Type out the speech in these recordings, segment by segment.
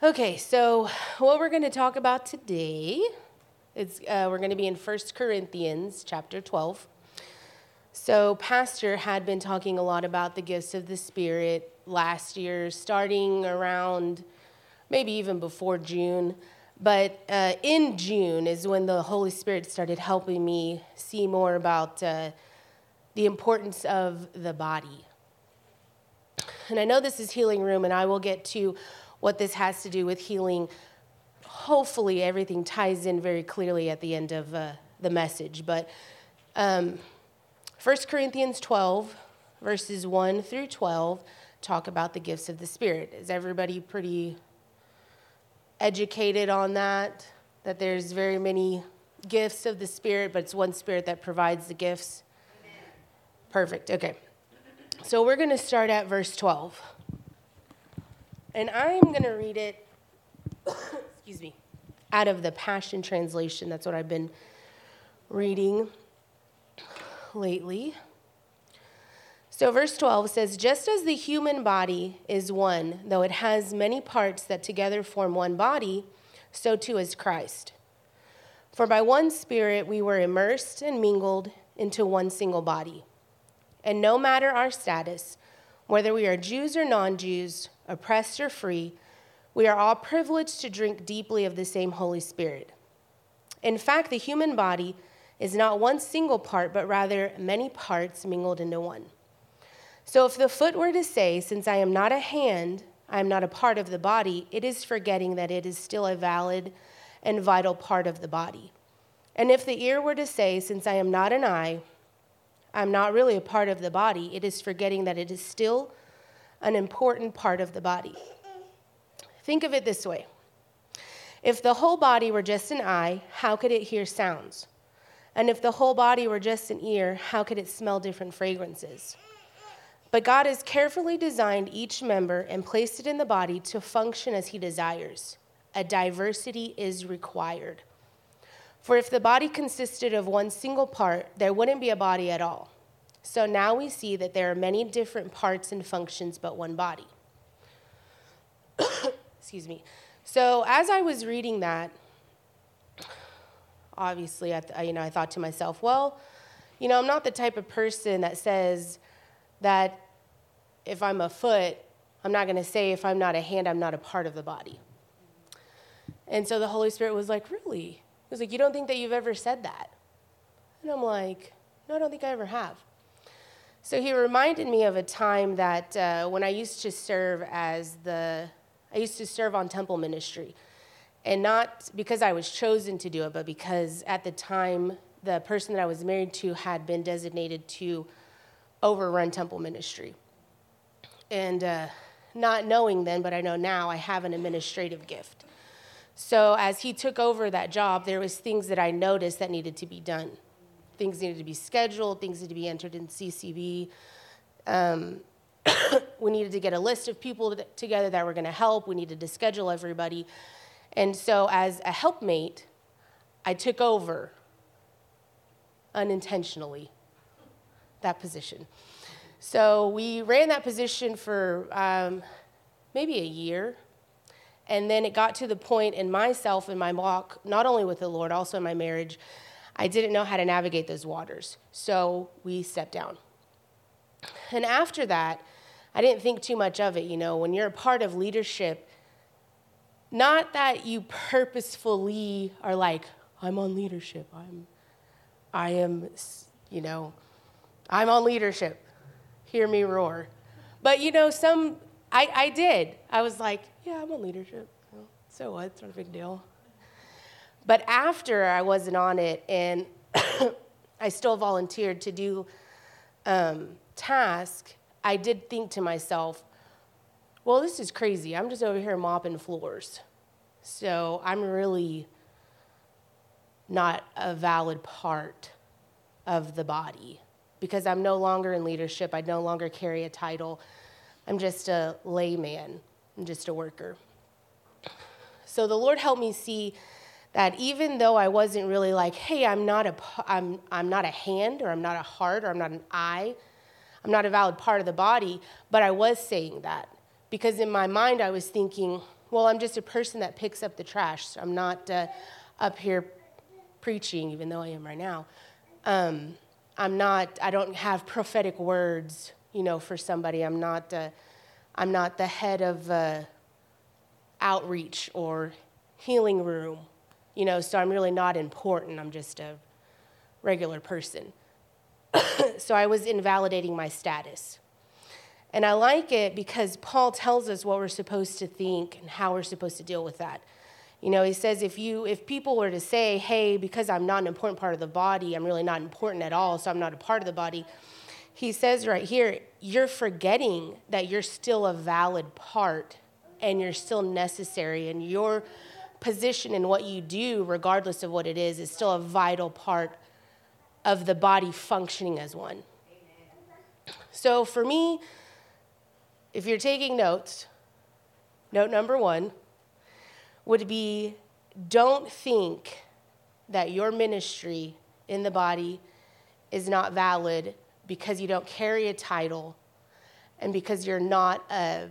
Okay, so what we're going to talk about today is uh, we're going to be in 1 Corinthians chapter 12. So, Pastor had been talking a lot about the gifts of the Spirit last year, starting around maybe even before June. But uh, in June is when the Holy Spirit started helping me see more about uh, the importance of the body. And I know this is Healing Room, and I will get to what this has to do with healing. Hopefully, everything ties in very clearly at the end of uh, the message. But um, 1 Corinthians 12, verses 1 through 12, talk about the gifts of the Spirit. Is everybody pretty educated on that? That there's very many gifts of the Spirit, but it's one Spirit that provides the gifts? Perfect. Okay. So we're going to start at verse 12. And I'm going to read it, excuse me, out of the Passion Translation. That's what I've been reading lately. So, verse 12 says, Just as the human body is one, though it has many parts that together form one body, so too is Christ. For by one Spirit we were immersed and mingled into one single body. And no matter our status, whether we are Jews or non Jews, oppressed or free, we are all privileged to drink deeply of the same Holy Spirit. In fact, the human body is not one single part, but rather many parts mingled into one. So if the foot were to say, Since I am not a hand, I am not a part of the body, it is forgetting that it is still a valid and vital part of the body. And if the ear were to say, Since I am not an eye, I'm not really a part of the body, it is forgetting that it is still an important part of the body. Think of it this way if the whole body were just an eye, how could it hear sounds? And if the whole body were just an ear, how could it smell different fragrances? But God has carefully designed each member and placed it in the body to function as He desires. A diversity is required. For if the body consisted of one single part, there wouldn't be a body at all. So now we see that there are many different parts and functions, but one body. Excuse me. So as I was reading that, obviously, I, th- you know, I thought to myself, well, you know, I'm not the type of person that says that if I'm a foot, I'm not going to say if I'm not a hand, I'm not a part of the body. And so the Holy Spirit was like, really? He was like, you don't think that you've ever said that? And I'm like, no, I don't think I ever have. So he reminded me of a time that uh, when I used to serve as the, I used to serve on temple ministry. And not because I was chosen to do it, but because at the time, the person that I was married to had been designated to overrun temple ministry. And uh, not knowing then, but I know now, I have an administrative gift. So as he took over that job, there was things that I noticed that needed to be done things needed to be scheduled, things needed to be entered in CCB. Um, we needed to get a list of people together that were going to help. We needed to schedule everybody. And so, as a helpmate, I took over unintentionally that position. So, we ran that position for um, maybe a year. And then it got to the point in myself and my walk, not only with the Lord, also in my marriage, I didn't know how to navigate those waters. So we stepped down. And after that, I didn't think too much of it. You know, when you're a part of leadership, not that you purposefully are like, I'm on leadership. I'm, I am, you know, I'm on leadership. Hear me roar. But, you know, some, I, I did. I was like, yeah, I'm on leadership. So what? It's not a big deal. But after I wasn't on it and I still volunteered to do um, task, I did think to myself, well, this is crazy. I'm just over here mopping floors. So I'm really not a valid part of the body because I'm no longer in leadership. I no longer carry a title. I'm just a layman, I'm just a worker. So the Lord helped me see that even though I wasn't really like, hey, I'm not a, I'm, I'm not a hand or I'm not a heart or I'm not an eye, I'm not a valid part of the body, but I was saying that because in my mind I was thinking, Well, I'm just a person that picks up the trash. So I'm not uh, up here preaching, even though I am right now. Um, I'm not, I don't have prophetic words, you know, for somebody. I'm not, uh, I'm not the head of uh, outreach or healing room, you know, so I'm really not important. I'm just a regular person. so I was invalidating my status. And I like it because Paul tells us what we're supposed to think and how we're supposed to deal with that. You know, he says if you if people were to say, "Hey, because I'm not an important part of the body, I'm really not important at all, so I'm not a part of the body." He says right here, you're forgetting that you're still a valid part and you're still necessary and your position in what you do, regardless of what it is, is still a vital part of the body functioning as one. So for me, if you're taking notes, note number one would be don't think that your ministry in the body is not valid because you don't carry a title and because you're not a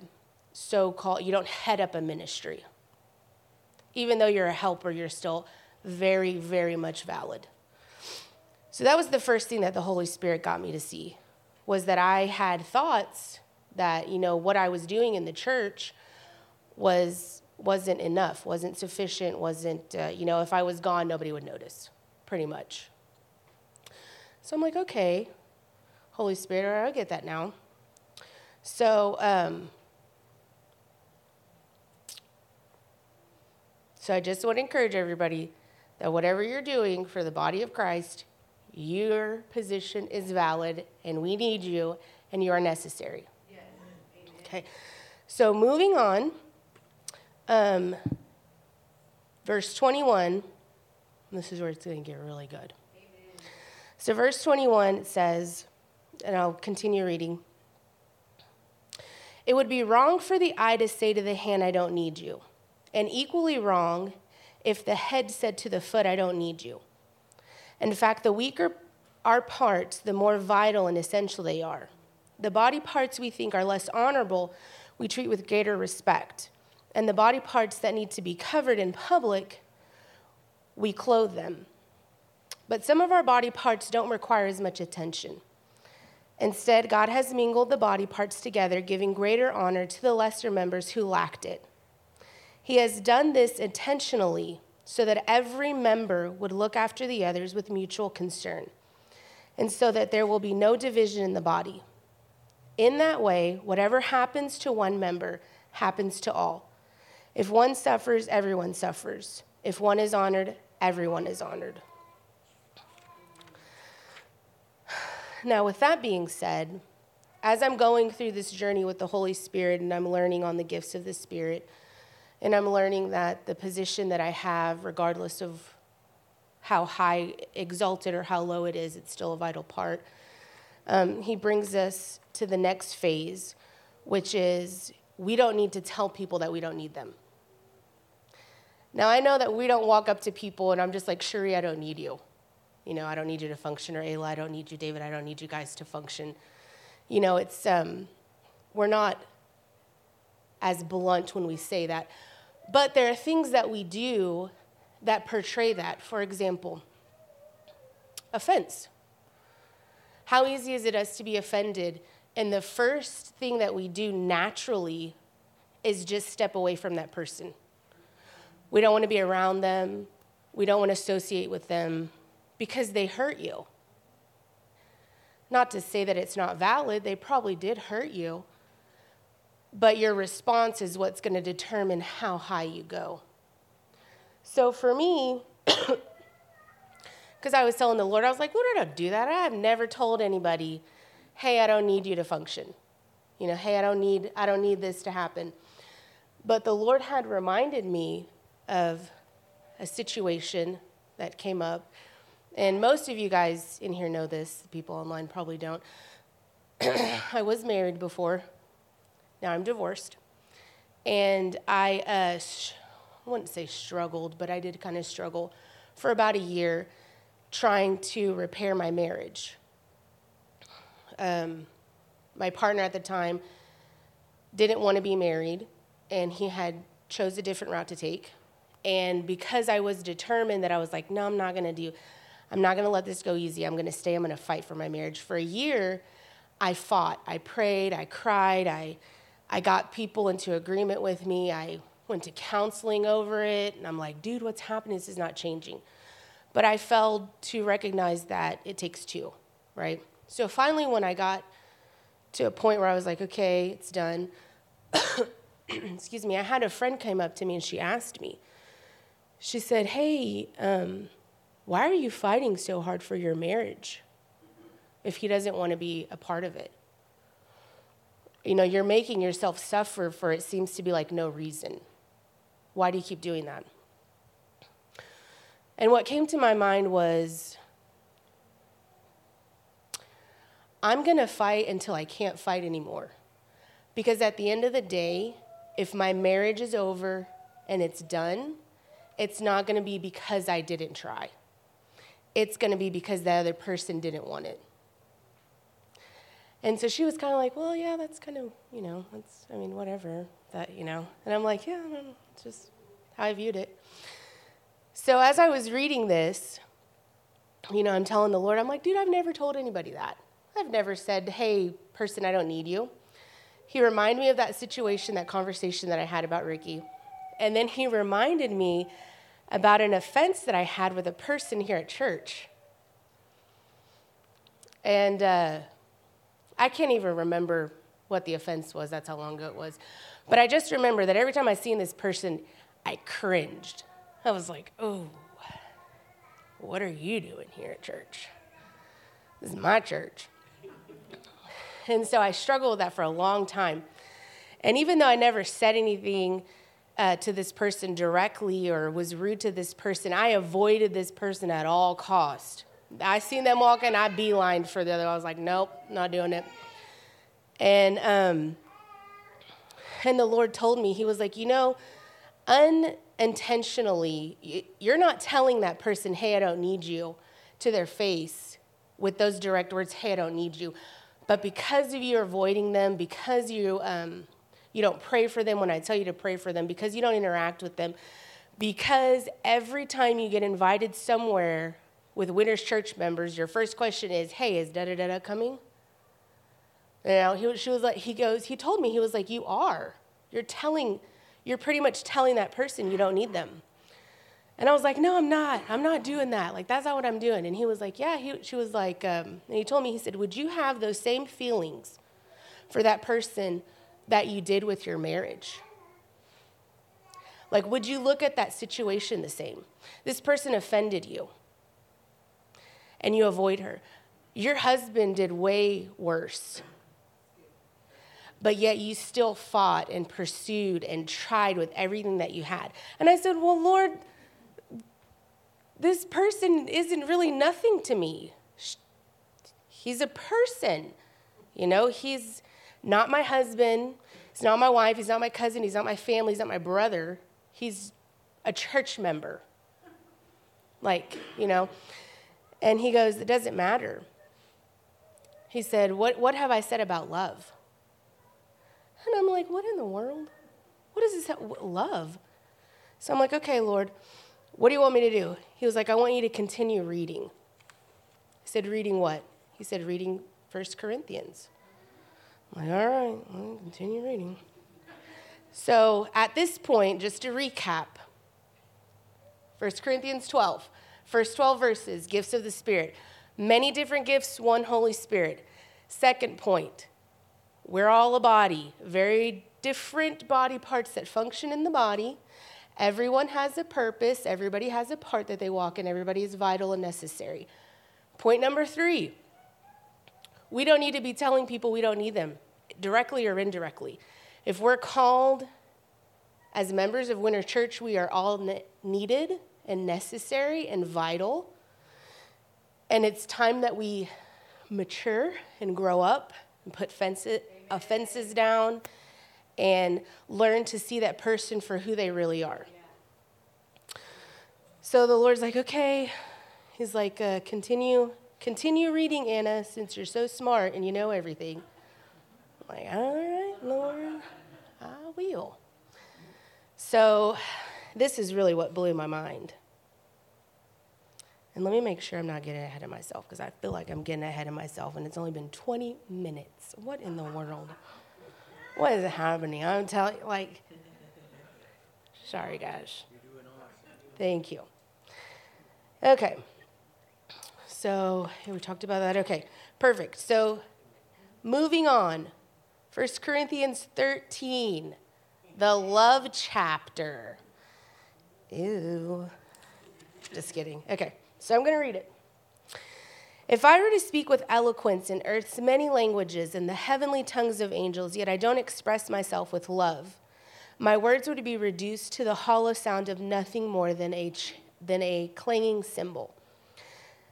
so called, you don't head up a ministry. Even though you're a helper, you're still very, very much valid. So that was the first thing that the Holy Spirit got me to see was that I had thoughts that, you know, what I was doing in the church was wasn't enough, wasn't sufficient, wasn't, uh, you know, if I was gone, nobody would notice, pretty much. So I'm like, okay, Holy Spirit, I get that now. So, um, so I just want to encourage everybody that whatever you're doing for the body of Christ, your position is valid, and we need you, and you are necessary. Yes. Okay. So moving on. Um, verse 21, this is where it's going to get really good. Amen. So, verse 21 says, and I'll continue reading It would be wrong for the eye to say to the hand, I don't need you, and equally wrong if the head said to the foot, I don't need you. In fact, the weaker our parts, the more vital and essential they are. The body parts we think are less honorable, we treat with greater respect and the body parts that need to be covered in public, we clothe them. But some of our body parts don't require as much attention. Instead, God has mingled the body parts together, giving greater honor to the lesser members who lacked it. He has done this intentionally so that every member would look after the others with mutual concern, and so that there will be no division in the body. In that way, whatever happens to one member happens to all. If one suffers, everyone suffers. If one is honored, everyone is honored. Now, with that being said, as I'm going through this journey with the Holy Spirit and I'm learning on the gifts of the Spirit, and I'm learning that the position that I have, regardless of how high, exalted, or how low it is, it's still a vital part. Um, he brings us to the next phase, which is we don't need to tell people that we don't need them. Now, I know that we don't walk up to people and I'm just like, Shuri, I don't need you. You know, I don't need you to function, or Ayla, I don't need you, David, I don't need you guys to function. You know, it's, um, we're not as blunt when we say that. But there are things that we do that portray that. For example, offense. How easy is it us to be offended? And the first thing that we do naturally is just step away from that person. We don't want to be around them. We don't want to associate with them because they hurt you. Not to say that it's not valid, they probably did hurt you. But your response is what's going to determine how high you go. So for me, because I was telling the Lord, I was like, did I do that? I have never told anybody, hey, I don't need you to function. You know, hey, I don't need, I don't need this to happen. But the Lord had reminded me of a situation that came up. And most of you guys in here know this, people online probably don't. I was married before, now I'm divorced. And I, uh, sh- I wouldn't say struggled, but I did kind of struggle for about a year trying to repair my marriage. Um, my partner at the time didn't want to be married, and he had chose a different route to take. And because I was determined that I was like, no, I'm not going to do, I'm not going to let this go easy. I'm going to stay. I'm going to fight for my marriage. For a year, I fought. I prayed. I cried. I, I got people into agreement with me. I went to counseling over it. And I'm like, dude, what's happening? This is not changing. But I failed to recognize that it takes two, right? So finally, when I got to a point where I was like, okay, it's done, excuse me, I had a friend came up to me and she asked me, she said, hey, um, why are you fighting so hard for your marriage if he doesn't want to be a part of it? You know, you're making yourself suffer for it seems to be like no reason. Why do you keep doing that? And what came to my mind was I'm going to fight until I can't fight anymore. Because at the end of the day, if my marriage is over and it's done, it's not going to be because I didn't try. It's going to be because the other person didn't want it. And so she was kind of like, well, yeah, that's kind of, you know, that's, I mean, whatever, that, you know. And I'm like, yeah, just how I viewed it. So as I was reading this, you know, I'm telling the Lord, I'm like, dude, I've never told anybody that. I've never said, hey, person, I don't need you. He reminded me of that situation, that conversation that I had about Ricky. And then he reminded me about an offense that I had with a person here at church. And uh, I can't even remember what the offense was. That's how long ago it was. But I just remember that every time I seen this person, I cringed. I was like, oh, what are you doing here at church? This is my church. And so I struggled with that for a long time. And even though I never said anything uh, to this person directly or was rude to this person, I avoided this person at all cost. I seen them walking, I beelined for the other. I was like, nope, not doing it. And um, and the Lord told me, He was like, you know, unintentionally, you're not telling that person, hey, I don't need you, to their face with those direct words, hey, I don't need you. But because of you avoiding them, because you, um, you don't pray for them when I tell you to pray for them, because you don't interact with them, because every time you get invited somewhere with Winners Church members, your first question is, hey, is da da da da coming? You know, he, she was like, he goes, he told me, he was like, you are. You're telling, you're pretty much telling that person you don't need them. And I was like, no, I'm not. I'm not doing that. Like, that's not what I'm doing. And he was like, yeah. He, she was like, um, and he told me, he said, would you have those same feelings for that person that you did with your marriage? Like, would you look at that situation the same? This person offended you, and you avoid her. Your husband did way worse, but yet you still fought and pursued and tried with everything that you had. And I said, Well, Lord, this person isn't really nothing to me. He's a person. You know, he's not my husband, he's not my wife, he's not my cousin, he's not my family, he's not my brother. He's a church member. Like, you know. And he goes, It doesn't matter. He said, What, what have I said about love? And I'm like, What in the world? What is this? Love? So I'm like, Okay, Lord. What do you want me to do? He was like, I want you to continue reading. I said, Reading what? He said, Reading 1 Corinthians. I'm like, All right, I'll continue reading. So at this point, just to recap 1 Corinthians 12, first 12 verses, gifts of the Spirit. Many different gifts, one Holy Spirit. Second point, we're all a body, very different body parts that function in the body Everyone has a purpose, everybody has a part that they walk in, everybody is vital and necessary. Point number three we don't need to be telling people we don't need them, directly or indirectly. If we're called as members of Winners Church, we are all ne- needed and necessary and vital. And it's time that we mature and grow up and put fences, offenses down and learn to see that person for who they really are. So the Lord's like, okay. He's like, uh, continue, continue reading, Anna, since you're so smart and you know everything. I'm like, all right, Lord, I will. So, this is really what blew my mind. And let me make sure I'm not getting ahead of myself because I feel like I'm getting ahead of myself and it's only been 20 minutes. What in the world? What is happening? I'm telling you, like, sorry, guys. Thank you. Okay. So, we talked about that. Okay, perfect. So, moving on. 1 Corinthians 13, the love chapter. Ew. Just kidding. Okay. So I'm going to read it. If I were to speak with eloquence in earth's many languages and the heavenly tongues of angels, yet I don't express myself with love, my words would be reduced to the hollow sound of nothing more than a, than a clanging cymbal.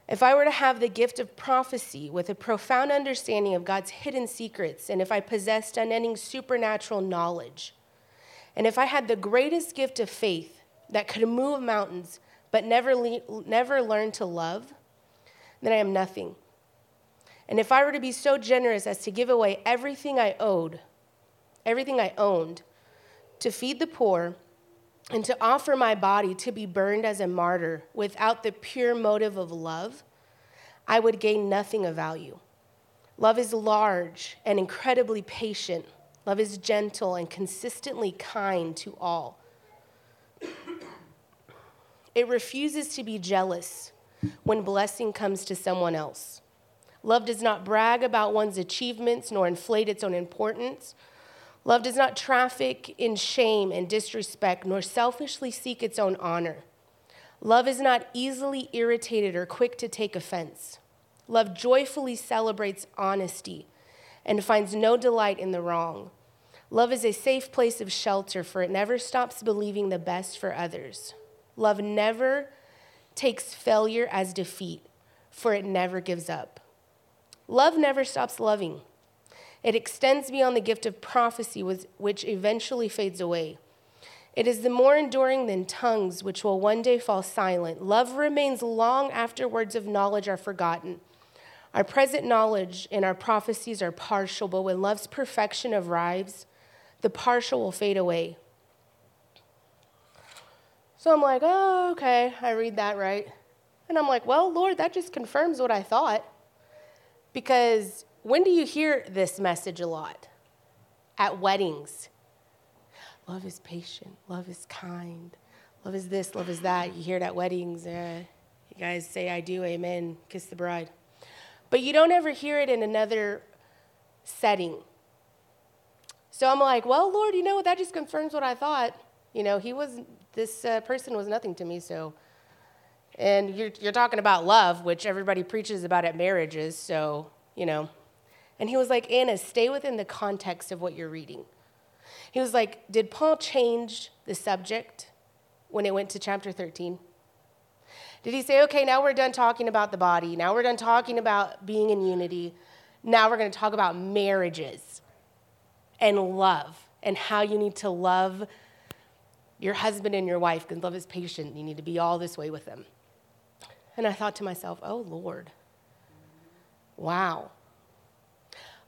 If I were to have the gift of prophecy with a profound understanding of God's hidden secrets, and if I possessed unending supernatural knowledge, and if I had the greatest gift of faith that could move mountains, but never, le- never learn to love, then I am nothing. And if I were to be so generous as to give away everything I owed, everything I owned, to feed the poor, and to offer my body to be burned as a martyr without the pure motive of love, I would gain nothing of value. Love is large and incredibly patient. Love is gentle and consistently kind to all. It refuses to be jealous when blessing comes to someone else. Love does not brag about one's achievements nor inflate its own importance. Love does not traffic in shame and disrespect nor selfishly seek its own honor. Love is not easily irritated or quick to take offense. Love joyfully celebrates honesty and finds no delight in the wrong. Love is a safe place of shelter, for it never stops believing the best for others. Love never takes failure as defeat, for it never gives up. Love never stops loving. It extends beyond the gift of prophecy, which eventually fades away. It is the more enduring than tongues, which will one day fall silent. Love remains long after words of knowledge are forgotten. Our present knowledge and our prophecies are partial, but when love's perfection arrives, the partial will fade away. So I'm like, oh, okay, I read that right. And I'm like, well, Lord, that just confirms what I thought. Because when do you hear this message a lot? At weddings. Love is patient, love is kind, love is this, love is that. You hear it at weddings. Uh, you guys say, I do, amen, kiss the bride. But you don't ever hear it in another setting. So I'm like, well, Lord, you know, what? that just confirms what I thought. You know, he was this uh, person was nothing to me, so. And you're, you're talking about love, which everybody preaches about at marriages, so, you know. And he was like, Anna, stay within the context of what you're reading. He was like, Did Paul change the subject when it went to chapter 13? Did he say, okay, now we're done talking about the body. Now we're done talking about being in unity. Now we're going to talk about marriages and love and how you need to love your husband and your wife, because love is patient. You need to be all this way with them. And I thought to myself, oh, Lord, wow.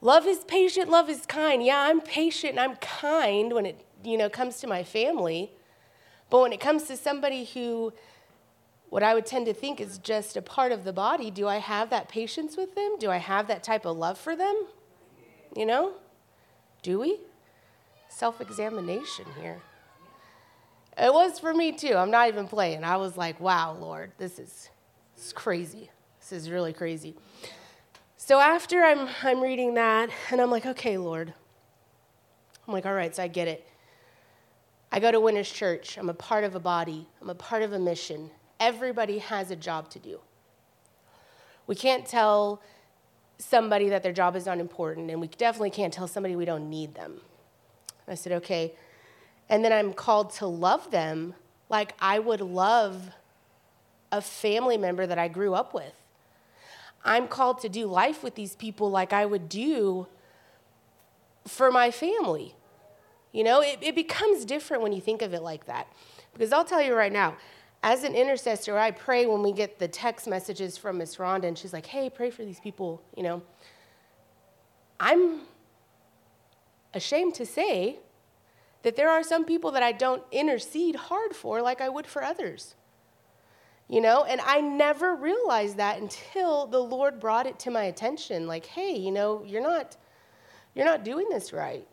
Love is patient, love is kind. Yeah, I'm patient and I'm kind when it, you know, comes to my family. But when it comes to somebody who what I would tend to think is just a part of the body, do I have that patience with them? Do I have that type of love for them? You know? Do we? Self examination here. It was for me too. I'm not even playing. I was like, wow, Lord, this is, this is crazy. This is really crazy. So after I'm, I'm reading that, and I'm like, okay, Lord. I'm like, all right, so I get it. I go to Winners Church. I'm a part of a body, I'm a part of a mission. Everybody has a job to do. We can't tell somebody that their job is not important, and we definitely can't tell somebody we don't need them. I said, okay, and then I'm called to love them like I would love a family member that I grew up with. I'm called to do life with these people like I would do for my family. You know, it, it becomes different when you think of it like that. Because I'll tell you right now, as an intercessor, I pray when we get the text messages from Miss Rhonda, and she's like, hey, pray for these people, you know. I'm ashamed to say that there are some people that I don't intercede hard for like I would for others. You know, and I never realized that until the Lord brought it to my attention like, "Hey, you know, you're not you're not doing this right.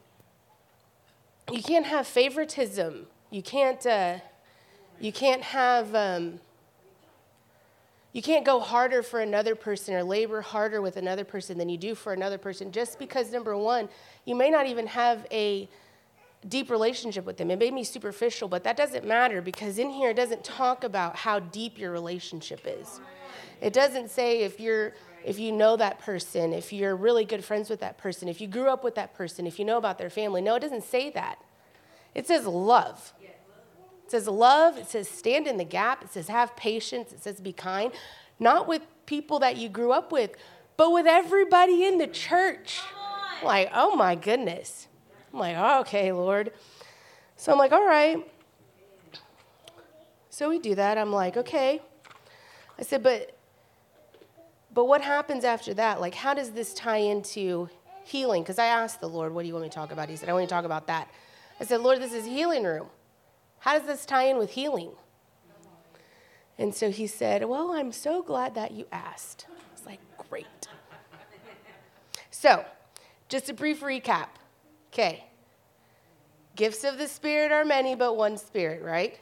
You can't have favoritism. You can't uh, you can't have um, you can't go harder for another person or labor harder with another person than you do for another person just because number one, you may not even have a deep relationship with them. It may be superficial, but that doesn't matter because in here it doesn't talk about how deep your relationship is. It doesn't say if you're if you know that person, if you're really good friends with that person, if you grew up with that person, if you know about their family. No, it doesn't say that. It says love. It says love, it says stand in the gap, it says have patience, it says be kind, not with people that you grew up with, but with everybody in the church. Like, oh my goodness. I'm like, oh, okay, Lord. So I'm like, all right. So we do that. I'm like, okay. I said, but but what happens after that? Like, how does this tie into healing? Because I asked the Lord, what do you want me to talk about? He said, I want to talk about that. I said, Lord, this is healing room. How does this tie in with healing? And so he said, Well, I'm so glad that you asked. I was like, Great. So, just a brief recap. Okay. Gifts of the Spirit are many, but one Spirit, right?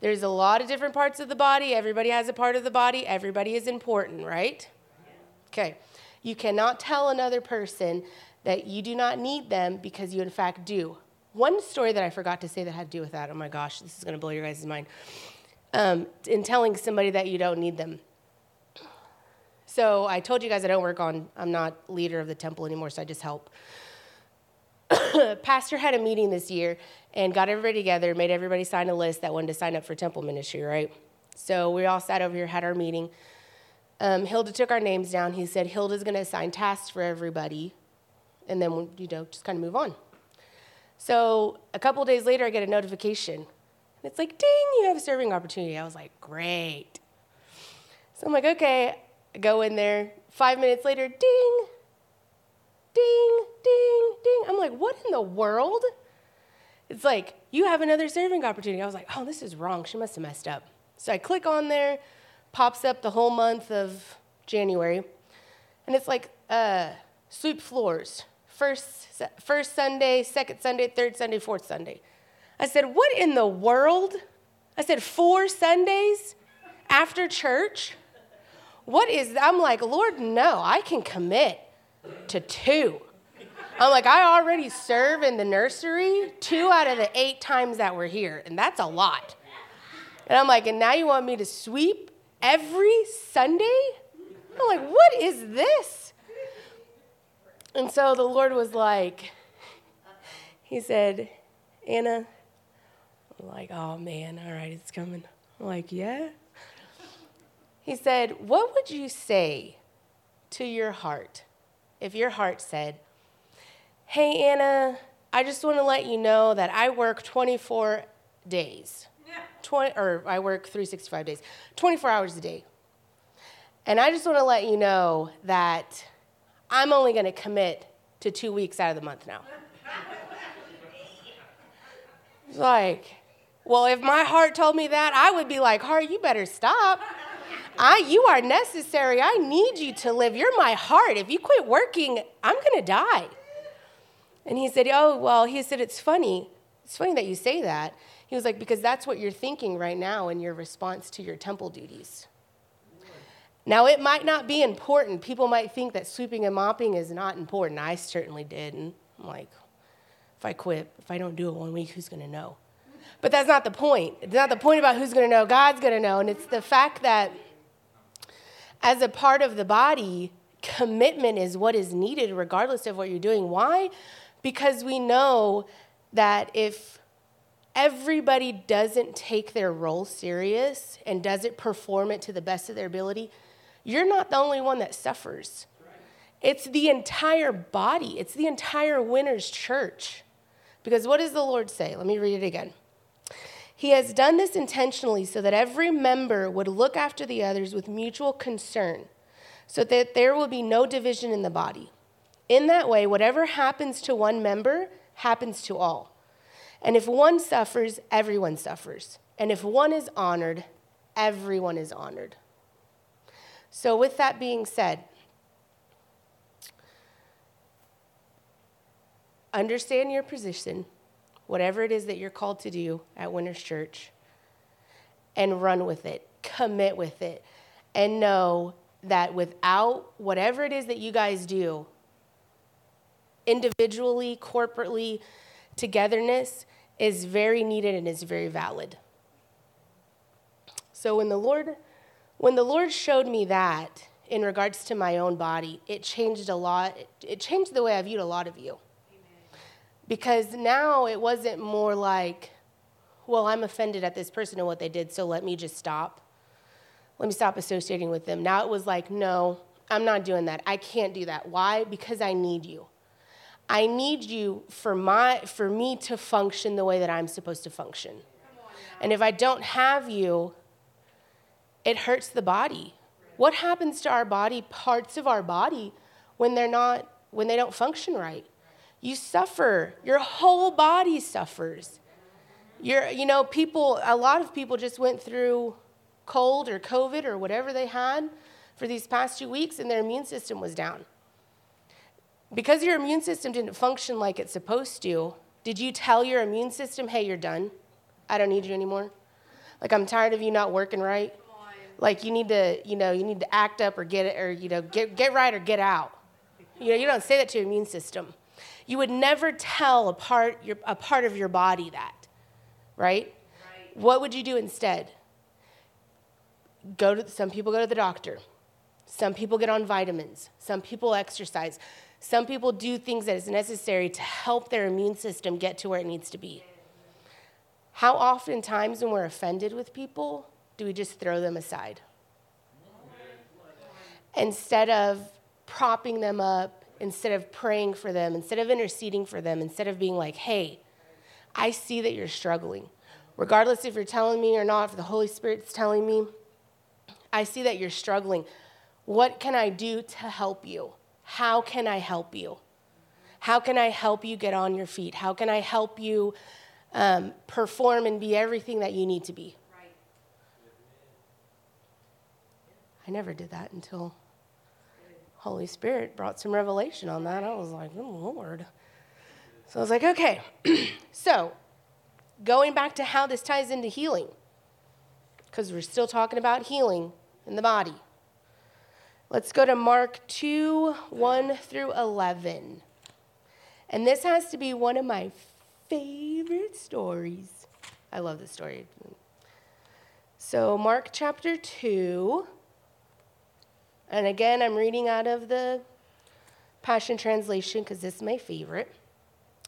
There's a lot of different parts of the body. Everybody has a part of the body. Everybody is important, right? Okay. You cannot tell another person that you do not need them because you, in fact, do. One story that I forgot to say that had to do with that, oh my gosh, this is going to blow your guys' mind. Um, in telling somebody that you don't need them. So I told you guys I don't work on, I'm not leader of the temple anymore, so I just help. Pastor had a meeting this year and got everybody together, made everybody sign a list that wanted to sign up for temple ministry, right? So we all sat over here, had our meeting. Um, Hilda took our names down. He said, Hilda's going to assign tasks for everybody, and then, you know, just kind of move on. So a couple days later, I get a notification. And it's like, ding, you have a serving opportunity. I was like, great. So I'm like, okay, I go in there. Five minutes later, ding, ding, ding, ding. I'm like, what in the world? It's like, you have another serving opportunity. I was like, oh, this is wrong. She must have messed up. So I click on there, pops up the whole month of January, and it's like, uh, sweep floors, first, first Sunday, second Sunday, third Sunday, fourth Sunday. I said, What in the world? I said, Four Sundays after church? What is, I'm like, Lord, no, I can commit to two. I'm like, I already serve in the nursery two out of the eight times that we're here, and that's a lot. And I'm like, and now you want me to sweep every Sunday? I'm like, what is this? And so the Lord was like, He said, Anna, I'm like, oh man, all right, it's coming. I'm like, yeah. He said, What would you say to your heart if your heart said, Hey, Anna, I just want to let you know that I work 24 days. 20, or I work 365 days, 24 hours a day. And I just want to let you know that I'm only going to commit to two weeks out of the month now. It's like, well, if my heart told me that, I would be like, heart, you better stop. I, you are necessary. I need you to live. You're my heart. If you quit working, I'm going to die. And he said, Oh, well, he said, It's funny. It's funny that you say that. He was like, Because that's what you're thinking right now in your response to your temple duties. Now, it might not be important. People might think that sweeping and mopping is not important. I certainly did. And I'm like, if I quit, if I don't do it one week, who's going to know? But that's not the point. It's not the point about who's going to know. God's going to know. And it's the fact that as a part of the body, commitment is what is needed regardless of what you're doing. Why? Because we know that if everybody doesn't take their role serious and doesn't perform it to the best of their ability, you're not the only one that suffers. It's the entire body, it's the entire winner's church. Because what does the Lord say? Let me read it again. He has done this intentionally so that every member would look after the others with mutual concern, so that there will be no division in the body. In that way, whatever happens to one member happens to all. And if one suffers, everyone suffers. And if one is honored, everyone is honored. So, with that being said, understand your position, whatever it is that you're called to do at Winners Church, and run with it, commit with it, and know that without whatever it is that you guys do, individually, corporately, togetherness is very needed and is very valid. So when the Lord when the Lord showed me that in regards to my own body, it changed a lot. It changed the way I viewed a lot of you. Because now it wasn't more like, well, I'm offended at this person and what they did, so let me just stop. Let me stop associating with them. Now it was like, no, I'm not doing that. I can't do that. Why? Because I need you. I need you for my for me to function the way that I'm supposed to function. And if I don't have you, it hurts the body. What happens to our body, parts of our body, when they're not, when they don't function right? You suffer. Your whole body suffers. You're, you know, people, a lot of people just went through cold or COVID or whatever they had for these past two weeks, and their immune system was down. Because your immune system didn't function like it's supposed to, did you tell your immune system, hey, you're done? I don't need you anymore? Like, I'm tired of you not working right? like you need to, you know, you need to act up or get it, or you know, get get right or get out. You know, you don't say that to your immune system. You would never tell a part your, a part of your body that, right? right? What would you do instead? Go to some people go to the doctor. Some people get on vitamins. Some people exercise. Some people do things that is necessary to help their immune system get to where it needs to be. How often times when we're offended with people, do we just throw them aside? Instead of propping them up, instead of praying for them, instead of interceding for them, instead of being like, hey, I see that you're struggling. Regardless if you're telling me or not, if the Holy Spirit's telling me, I see that you're struggling. What can I do to help you? How can I help you? How can I help you get on your feet? How can I help you um, perform and be everything that you need to be? I never did that until Holy Spirit brought some revelation on that. I was like, oh, Lord. So I was like, okay. so going back to how this ties into healing, because we're still talking about healing in the body. Let's go to Mark 2 1 through 11. And this has to be one of my favorite stories. I love this story. So, Mark chapter 2, and again, I'm reading out of the Passion Translation because this is my favorite.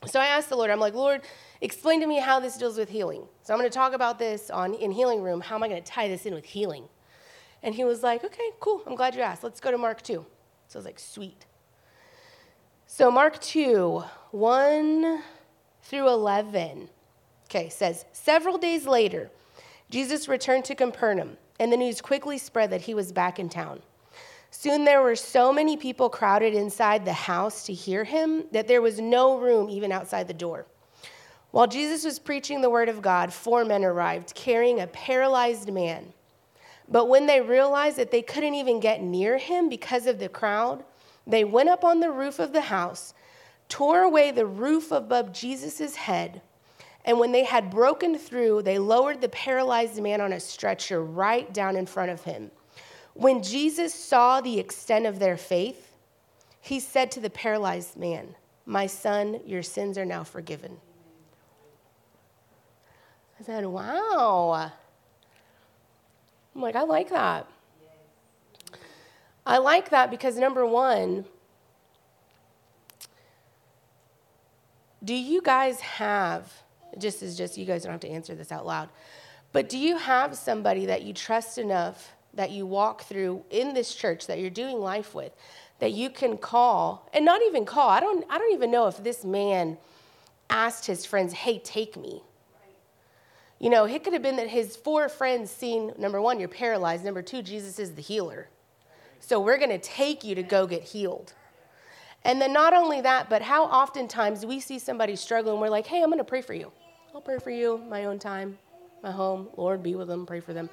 So I asked the Lord, I'm like, Lord, explain to me how this deals with healing. So I'm going to talk about this on in Healing Room. How am I going to tie this in with healing? And he was like, okay, cool. I'm glad you asked. Let's go to Mark 2. So I was like, sweet. So Mark 2, 1 through 11. Okay, says, several days later, Jesus returned to Capernaum, and the news quickly spread that he was back in town. Soon there were so many people crowded inside the house to hear him that there was no room even outside the door. While Jesus was preaching the word of God, four men arrived carrying a paralyzed man. But when they realized that they couldn't even get near him because of the crowd, they went up on the roof of the house, tore away the roof above Jesus' head, and when they had broken through, they lowered the paralyzed man on a stretcher right down in front of him. When Jesus saw the extent of their faith, he said to the paralyzed man, My son, your sins are now forgiven. I said, Wow. I'm like, I like that. I like that because number one, do you guys have, just as just you guys don't have to answer this out loud, but do you have somebody that you trust enough that you walk through in this church that you're doing life with that you can call and not even call i don't i don't even know if this man asked his friends hey take me you know it could have been that his four friends seen number one you're paralyzed number two jesus is the healer so we're going to take you to go get healed and then not only that but how oftentimes we see somebody struggling we're like hey i'm going to pray for you I'll pray for you, my own time, my home. Lord, be with them, pray for them.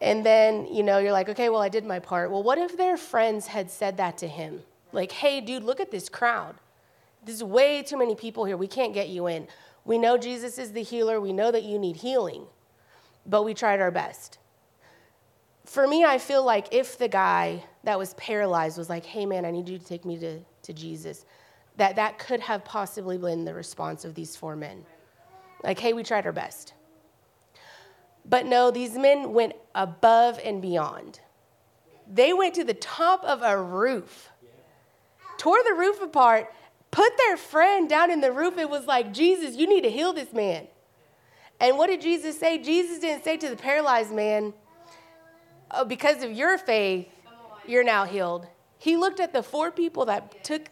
And then, you know, you're like, okay, well, I did my part. Well, what if their friends had said that to him? Like, hey, dude, look at this crowd. There's way too many people here. We can't get you in. We know Jesus is the healer. We know that you need healing, but we tried our best. For me, I feel like if the guy that was paralyzed was like, hey, man, I need you to take me to, to Jesus, that that could have possibly been the response of these four men. Like, hey, we tried our best. But no, these men went above and beyond. They went to the top of a roof, tore the roof apart, put their friend down in the roof. It was like, Jesus, you need to heal this man. And what did Jesus say? Jesus didn't say to the paralyzed man, oh, because of your faith, you're now healed. He looked at the four people that took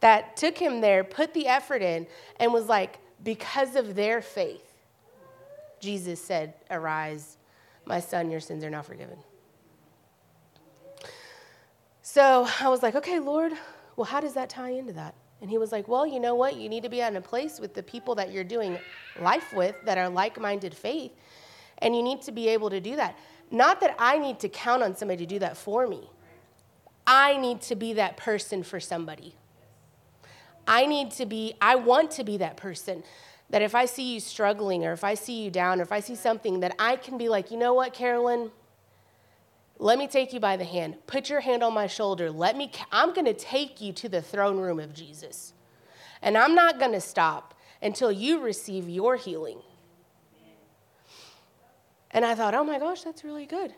that took him there, put the effort in, and was like, because of their faith, Jesus said, Arise, my son, your sins are now forgiven. So I was like, Okay, Lord, well, how does that tie into that? And he was like, Well, you know what? You need to be in a place with the people that you're doing life with that are like minded faith, and you need to be able to do that. Not that I need to count on somebody to do that for me, I need to be that person for somebody. I need to be, I want to be that person that if I see you struggling or if I see you down or if I see something that I can be like, you know what, Carolyn? Let me take you by the hand. Put your hand on my shoulder. Let me, I'm going to take you to the throne room of Jesus. And I'm not going to stop until you receive your healing. And I thought, oh my gosh, that's really good.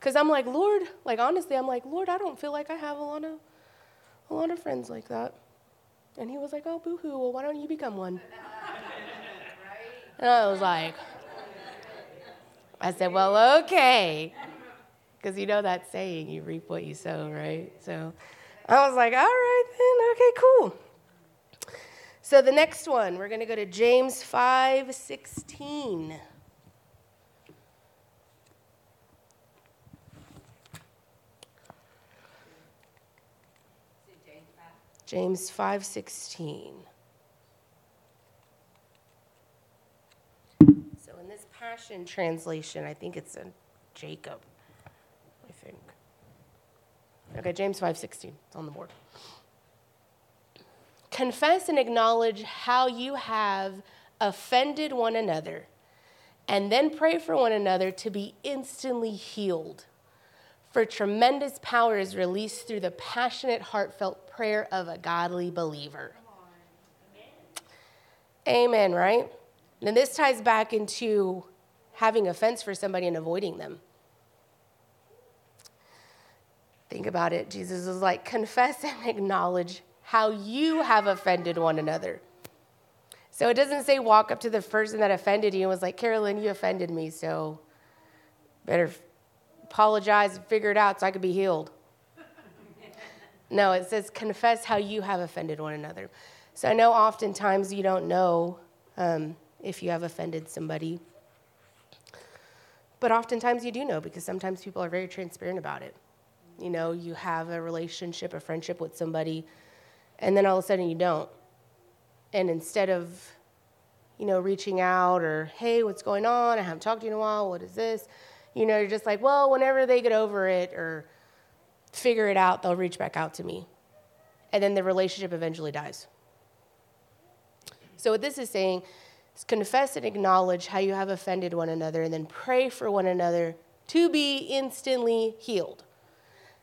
Because I'm like, Lord, like honestly, I'm like, Lord, I don't feel like I have a lot of, a lot of friends like that. And he was like, oh, boo hoo, well, why don't you become one? And I was like, I said, well, okay. Because you know that saying, you reap what you sow, right? So I was like, all right then, okay, cool. So the next one, we're going to go to James 5 16. James 5 16. Passion Translation, I think it's in Jacob, I think. Okay, James 5:16. It's on the board. Confess and acknowledge how you have offended one another, and then pray for one another to be instantly healed. For tremendous power is released through the passionate, heartfelt prayer of a godly believer. Amen, right? And this ties back into having offense for somebody and avoiding them. Think about it. Jesus was like, confess and acknowledge how you have offended one another. So it doesn't say walk up to the person that offended you and was like, Carolyn, you offended me, so better apologize and figure it out so I could be healed. no, it says confess how you have offended one another. So I know oftentimes you don't know um, if you have offended somebody. But oftentimes you do know because sometimes people are very transparent about it. You know, you have a relationship, a friendship with somebody, and then all of a sudden you don't. And instead of, you know, reaching out or, hey, what's going on? I haven't talked to you in a while. What is this? You know, you're just like, well, whenever they get over it or figure it out, they'll reach back out to me. And then the relationship eventually dies. So, what this is saying confess and acknowledge how you have offended one another, and then pray for one another to be instantly healed.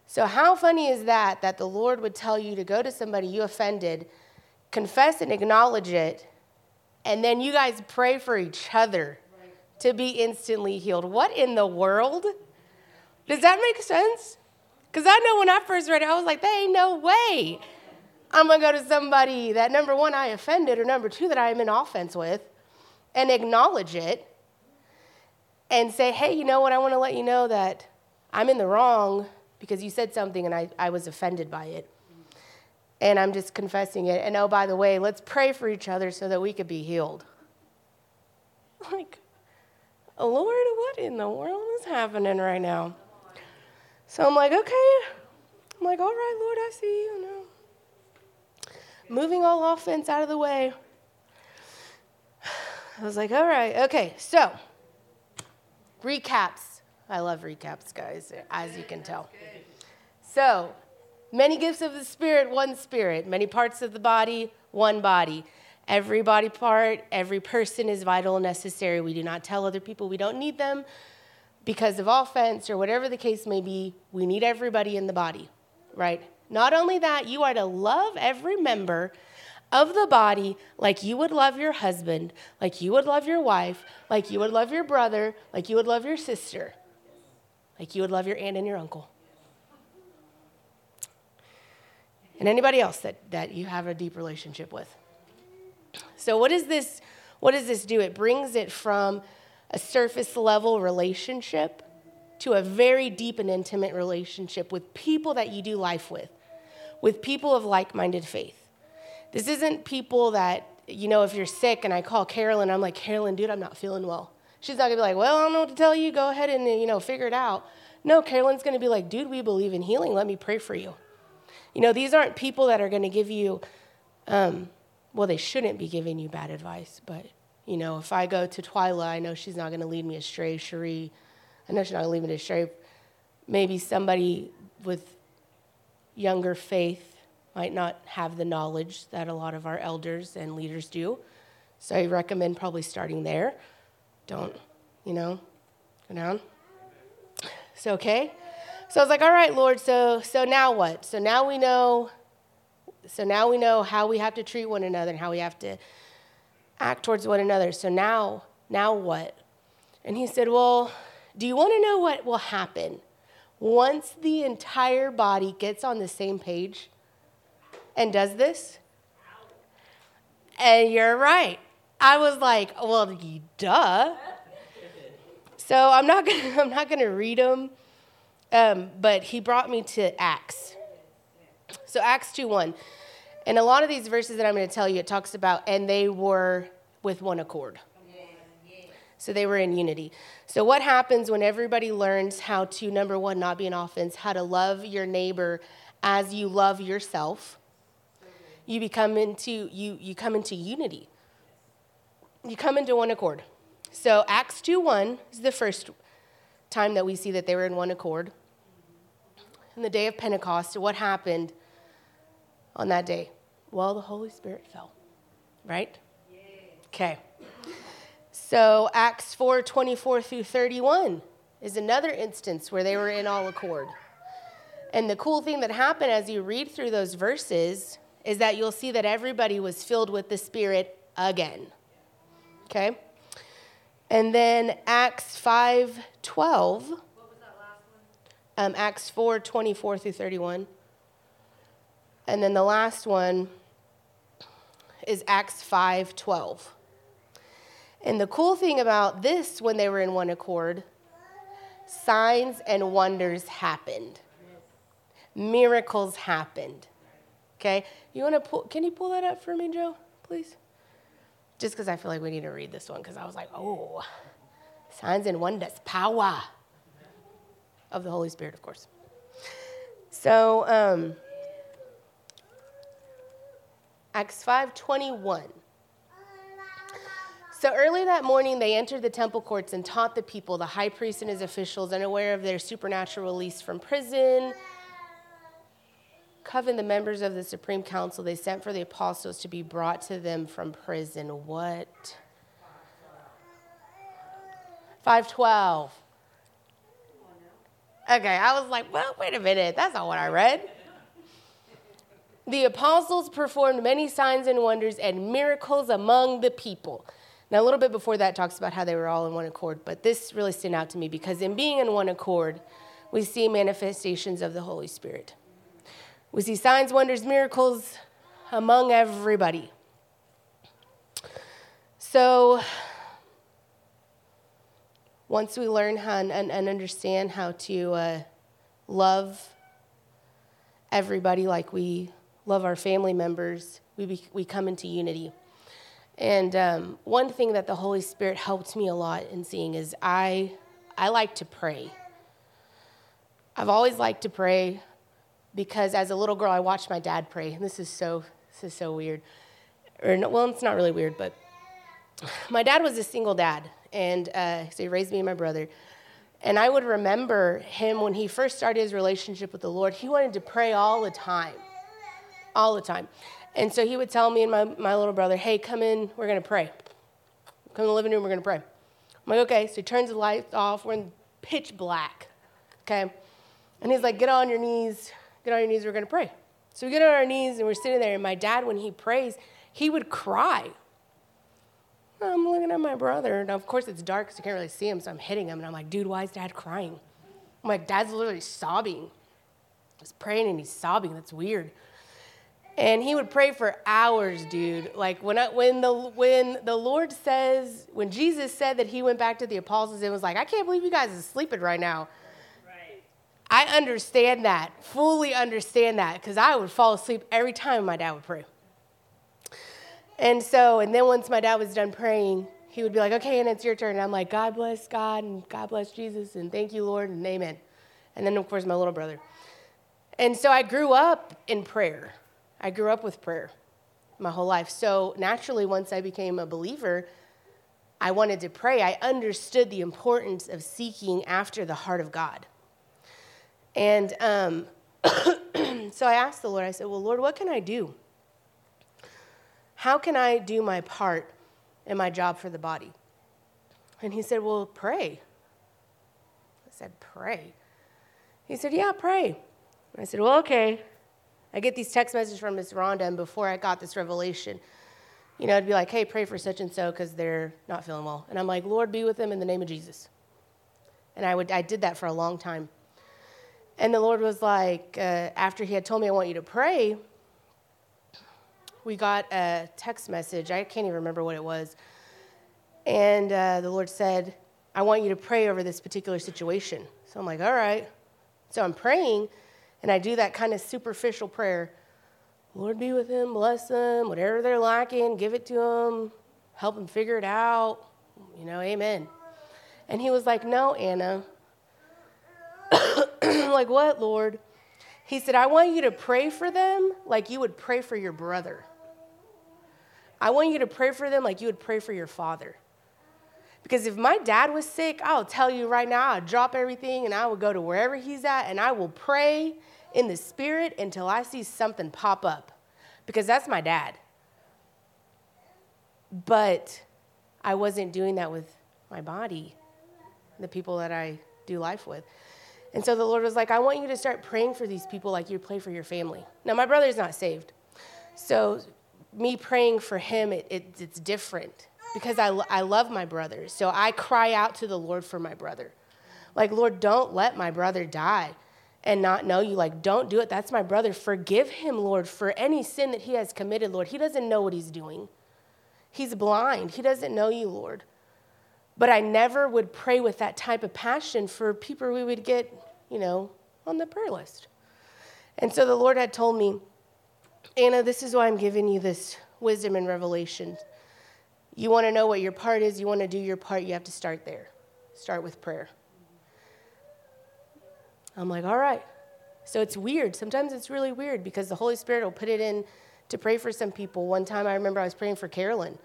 So, how funny is that that the Lord would tell you to go to somebody you offended, confess and acknowledge it, and then you guys pray for each other to be instantly healed? What in the world? Does that make sense? Because I know when I first read it, I was like, there ain't no way I'm going to go to somebody that number one, I offended, or number two, that I am in offense with and acknowledge it and say, hey, you know what? I want to let you know that I'm in the wrong because you said something and I, I was offended by it. And I'm just confessing it. And oh, by the way, let's pray for each other so that we could be healed. Like, Lord, what in the world is happening right now? So I'm like, okay. I'm like, all right, Lord, I see you. Moving all offense out of the way. I was like, all right, okay, so recaps. I love recaps, guys, as you can tell. So, many gifts of the Spirit, one Spirit. Many parts of the body, one body. Every body part, every person is vital and necessary. We do not tell other people we don't need them because of offense or whatever the case may be. We need everybody in the body, right? Not only that, you are to love every member of the body like you would love your husband, like you would love your wife, like you would love your brother, like you would love your sister, like you would love your aunt and your uncle. And anybody else that, that you have a deep relationship with. So what does this what does this do? It brings it from a surface level relationship to a very deep and intimate relationship with people that you do life with, with people of like minded faith. This isn't people that, you know, if you're sick and I call Carolyn, I'm like, Carolyn, dude, I'm not feeling well. She's not gonna be like, well, I don't know what to tell you. Go ahead and, you know, figure it out. No, Carolyn's gonna be like, dude, we believe in healing. Let me pray for you. You know, these aren't people that are gonna give you, um, well, they shouldn't be giving you bad advice, but, you know, if I go to Twyla, I know she's not gonna lead me astray. Cherie, I know she's not gonna lead me astray. Maybe somebody with younger faith might not have the knowledge that a lot of our elders and leaders do. So I recommend probably starting there. Don't, you know, go down. So okay. So I was like, all right, Lord, so so now what? So now we know so now we know how we have to treat one another and how we have to act towards one another. So now, now what? And he said, Well, do you want to know what will happen once the entire body gets on the same page? And does this? And you're right. I was like, well, duh. So I'm not gonna, I'm not gonna read them, um, but he brought me to Acts. So Acts 2:1, and a lot of these verses that I'm to tell you, it talks about, and they were with one accord. So they were in unity. So what happens when everybody learns how to number one, not be an offense, how to love your neighbor as you love yourself? You become into you you come into unity. You come into one accord. So Acts 2:1 is the first time that we see that they were in one accord. In the day of Pentecost, what happened on that day? Well, the Holy Spirit fell. Right? Okay. So Acts 4 24 through 31 is another instance where they were in all accord. And the cool thing that happened as you read through those verses is that you'll see that everybody was filled with the Spirit again. Okay? And then Acts 5 12. Um, Acts 4 24 through 31. And then the last one is Acts 5 12. And the cool thing about this, when they were in one accord, signs and wonders happened, miracles happened. Okay? You want to pull, can you pull that up for me, Joe, please? Just because I feel like we need to read this one because I was like, oh, signs and wonders, power of the Holy Spirit, of course. So, um, Acts 5:21. So early that morning, they entered the temple courts and taught the people, the high priest and his officials, unaware of their supernatural release from prison Coven, the members of the Supreme Council, they sent for the apostles to be brought to them from prison. What? 512. Okay, I was like, well, wait a minute. That's not what I read. The apostles performed many signs and wonders and miracles among the people. Now, a little bit before that talks about how they were all in one accord, but this really stood out to me because in being in one accord, we see manifestations of the Holy Spirit. We see signs, wonders, miracles among everybody. So, once we learn how and, and understand how to uh, love everybody like we love our family members, we, be, we come into unity. And um, one thing that the Holy Spirit helped me a lot in seeing is I, I like to pray. I've always liked to pray because as a little girl, I watched my dad pray. And this is so, this is so weird. Or, well, it's not really weird, but my dad was a single dad, and uh, so he raised me and my brother. And I would remember him when he first started his relationship with the Lord, he wanted to pray all the time. All the time. And so he would tell me and my, my little brother, hey, come in, we're going to pray. Come in the living room, we're going to pray. I'm like, okay. So he turns the lights off, we're in pitch black, okay? And he's like, get on your knees, get on your knees, we're going to pray. So we get on our knees and we're sitting there, and my dad, when he prays, he would cry. I'm looking at my brother, and of course it's dark because you can't really see him, so I'm hitting him, and I'm like, dude, why is dad crying? I'm like, dad's literally sobbing. He's praying and he's sobbing. That's weird. And he would pray for hours, dude. Like when I, when the when the Lord says, when Jesus said that he went back to the apostles and was like, I can't believe you guys are sleeping right now. I understand that, fully understand that, because I would fall asleep every time my dad would pray. And so, and then once my dad was done praying, he would be like, okay, and it's your turn. And I'm like, God bless God and God bless Jesus and thank you, Lord, and amen. And then, of course, my little brother. And so I grew up in prayer. I grew up with prayer my whole life. So naturally, once I became a believer, I wanted to pray. I understood the importance of seeking after the heart of God. And um, so I asked the Lord, I said, Well, Lord, what can I do? How can I do my part in my job for the body? And he said, Well, pray. I said, Pray. He said, Yeah, pray. I said, Well, okay. I get these text messages from Miss Rhonda, and before I got this revelation, you know, I'd be like, Hey, pray for such and so because they're not feeling well. And I'm like, Lord, be with them in the name of Jesus. And I, would, I did that for a long time. And the Lord was like, uh, after He had told me, I want you to pray, we got a text message. I can't even remember what it was. And uh, the Lord said, I want you to pray over this particular situation. So I'm like, all right. So I'm praying, and I do that kind of superficial prayer Lord be with them, bless them, whatever they're lacking, give it to them, help them figure it out. You know, amen. And he was like, No, Anna. I'm like, what, Lord? He said, I want you to pray for them like you would pray for your brother. I want you to pray for them like you would pray for your father. Because if my dad was sick, I'll tell you right now, I'd drop everything and I would go to wherever he's at and I will pray in the spirit until I see something pop up. Because that's my dad. But I wasn't doing that with my body, the people that I do life with. And so the Lord was like, I want you to start praying for these people like you pray for your family. Now, my brother's not saved. So me praying for him, it, it, it's different because I, I love my brother. So I cry out to the Lord for my brother. Like, Lord, don't let my brother die and not know you. Like, don't do it. That's my brother. Forgive him, Lord, for any sin that he has committed, Lord. He doesn't know what he's doing, he's blind. He doesn't know you, Lord. But I never would pray with that type of passion for people we would get, you know, on the prayer list. And so the Lord had told me, Anna, this is why I'm giving you this wisdom and revelation. You want to know what your part is, you want to do your part, you have to start there. Start with prayer. I'm like, all right. So it's weird. Sometimes it's really weird because the Holy Spirit will put it in to pray for some people. One time I remember I was praying for Carolyn.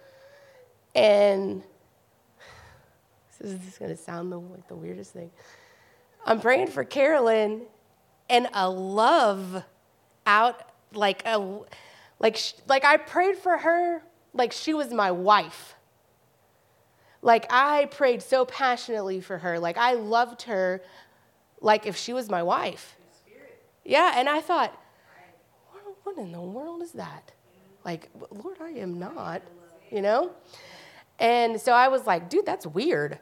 And this is going to sound like the weirdest thing. I'm praying for Carolyn, and a love out like a like like I prayed for her like she was my wife. Like I prayed so passionately for her. Like I loved her like if she was my wife. Yeah, and I thought, what in the world is that? Like, Lord, I am not, you know? And so I was like, dude, that's weird.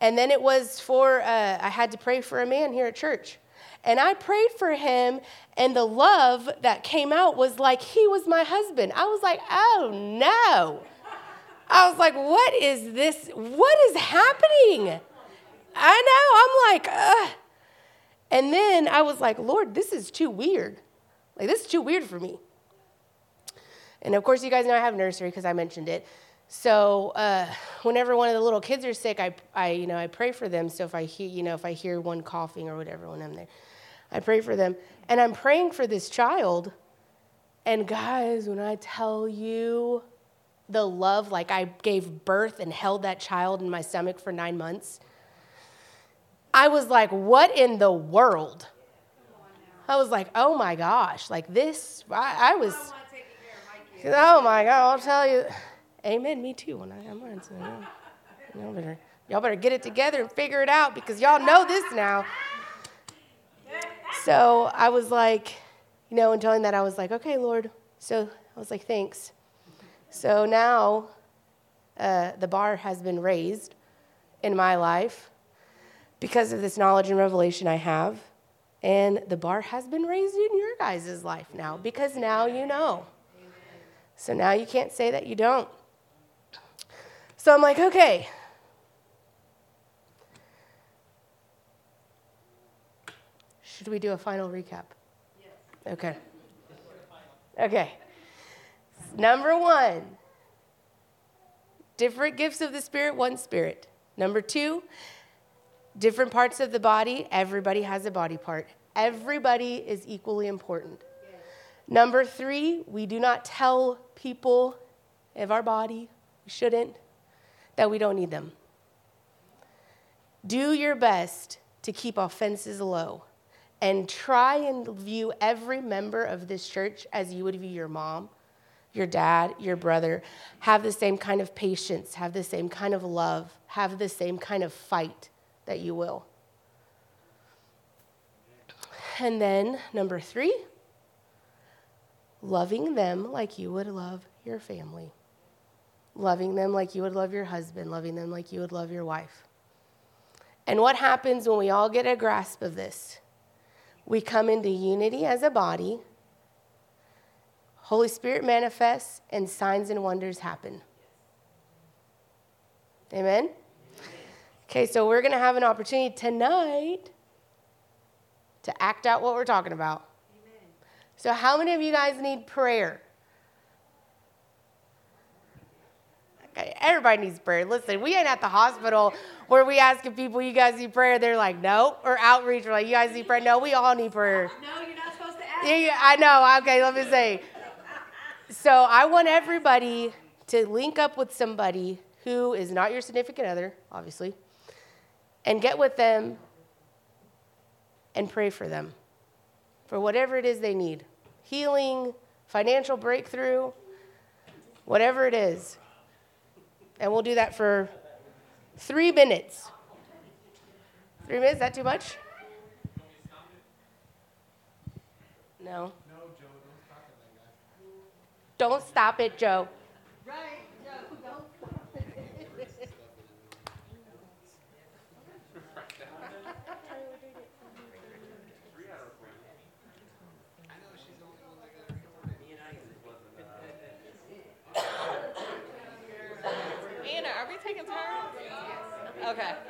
And then it was for, uh, I had to pray for a man here at church. And I prayed for him, and the love that came out was like he was my husband. I was like, oh no. I was like, what is this? What is happening? I know. I'm like, ugh. And then I was like, Lord, this is too weird. Like, this is too weird for me. And of course, you guys know I have nursery because I mentioned it. So uh, whenever one of the little kids are sick, I, I, you know, I pray for them. So if I hear, you know, if I hear one coughing or whatever when I'm there, I pray for them. And I'm praying for this child. And guys, when I tell you, the love, like I gave birth and held that child in my stomach for nine months. I was like, what in the world? I was like, oh my gosh, like this, I, I was, oh my God, I'll tell you. Amen, me too, when I have mine. So, y'all, better, y'all better get it together and figure it out because y'all know this now. So I was like, you know, and telling that, I was like, okay, Lord. So I was like, thanks. So now uh, the bar has been raised in my life because of this knowledge and revelation I have. And the bar has been raised in your guys' life now because now you know. So now you can't say that you don't. So I'm like, okay. Should we do a final recap? Okay. Okay. Number one, different gifts of the Spirit, one Spirit. Number two, different parts of the body, everybody has a body part. Everybody is equally important. Number three, we do not tell people of our body, we shouldn't, that we don't need them. Do your best to keep offenses low and try and view every member of this church as you would view your mom, your dad, your brother. Have the same kind of patience, have the same kind of love, have the same kind of fight that you will. And then, number three, loving them like you would love your family. Loving them like you would love your husband, loving them like you would love your wife. And what happens when we all get a grasp of this? We come into unity as a body. Holy Spirit manifests, and signs and wonders happen. Amen? Okay, so we're going to have an opportunity tonight to act out what we're talking about. Amen. So, how many of you guys need prayer? Okay, everybody needs prayer. Listen, we ain't at the hospital where we asking people, you guys need prayer. They're like, no. Or outreach, we're like, you guys need prayer. No, we all need prayer. No, you're not supposed to ask. Yeah, I know. Okay, let me say. So I want everybody to link up with somebody who is not your significant other, obviously, and get with them and pray for them for whatever it is they need healing, financial breakthrough, whatever it is. And we'll do that for three minutes. Three minutes, is that too much? No. Don't stop it, Joe. Right, Joe, don't. Anna, are we taking turns? Okay.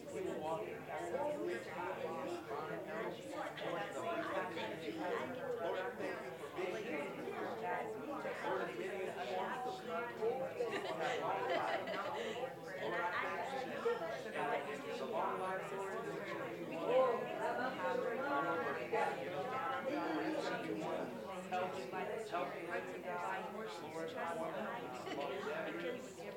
Help me, help me, Lord, I want to, Lord, I want to.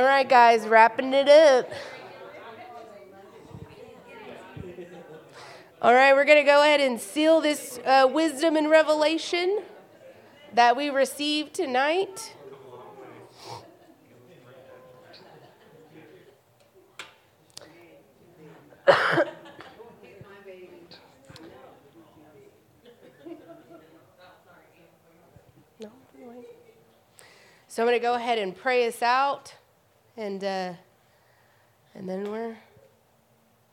All right, guys, wrapping it up. All right, we're going to go ahead and seal this uh, wisdom and revelation that we received tonight. So I'm going to go ahead and pray us out and uh, and then we're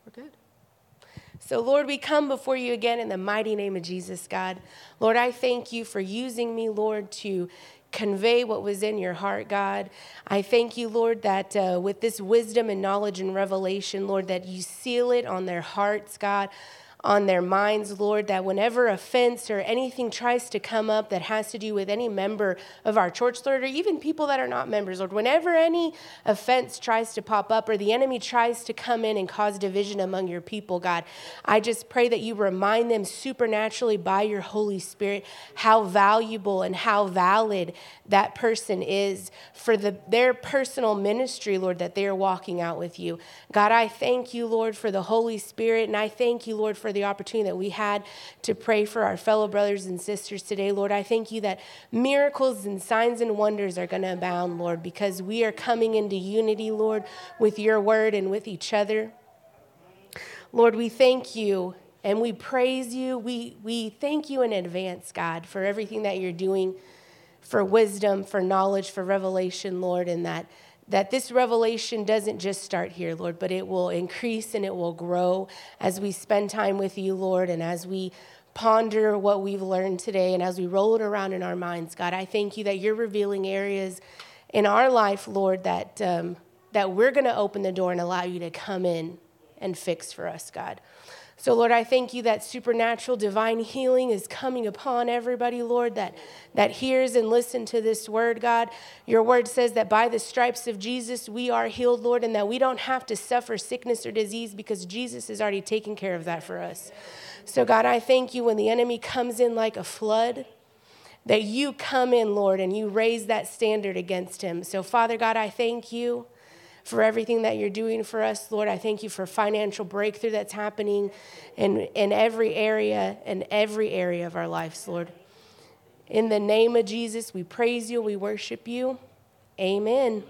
we're good. So, Lord, we come before you again in the mighty name of Jesus, God. Lord, I thank you for using me, Lord, to convey what was in your heart, God. I thank you, Lord, that uh, with this wisdom and knowledge and revelation, Lord, that you seal it on their hearts, God. On their minds, Lord, that whenever offense or anything tries to come up that has to do with any member of our church, Lord, or even people that are not members, Lord, whenever any offense tries to pop up or the enemy tries to come in and cause division among your people, God, I just pray that you remind them supernaturally by your Holy Spirit how valuable and how valid that person is for the, their personal ministry, Lord, that they are walking out with you. God, I thank you, Lord, for the Holy Spirit, and I thank you, Lord, for the opportunity that we had to pray for our fellow brothers and sisters today. Lord, I thank you that miracles and signs and wonders are going to abound, Lord, because we are coming into unity, Lord, with your word and with each other. Lord, we thank you and we praise you. We, we thank you in advance, God, for everything that you're doing, for wisdom, for knowledge, for revelation, Lord, and that that this revelation doesn't just start here, Lord, but it will increase and it will grow as we spend time with you, Lord, and as we ponder what we've learned today and as we roll it around in our minds. God, I thank you that you're revealing areas in our life, Lord, that, um, that we're going to open the door and allow you to come in and fix for us, God. So, Lord, I thank you that supernatural divine healing is coming upon everybody, Lord, that, that hears and listens to this word, God. Your word says that by the stripes of Jesus, we are healed, Lord, and that we don't have to suffer sickness or disease because Jesus has already taken care of that for us. So, God, I thank you when the enemy comes in like a flood that you come in, Lord, and you raise that standard against him. So, Father God, I thank you for everything that you're doing for us, Lord. I thank you for financial breakthrough that's happening in, in every area, in every area of our lives, Lord. In the name of Jesus, we praise you, we worship you. Amen.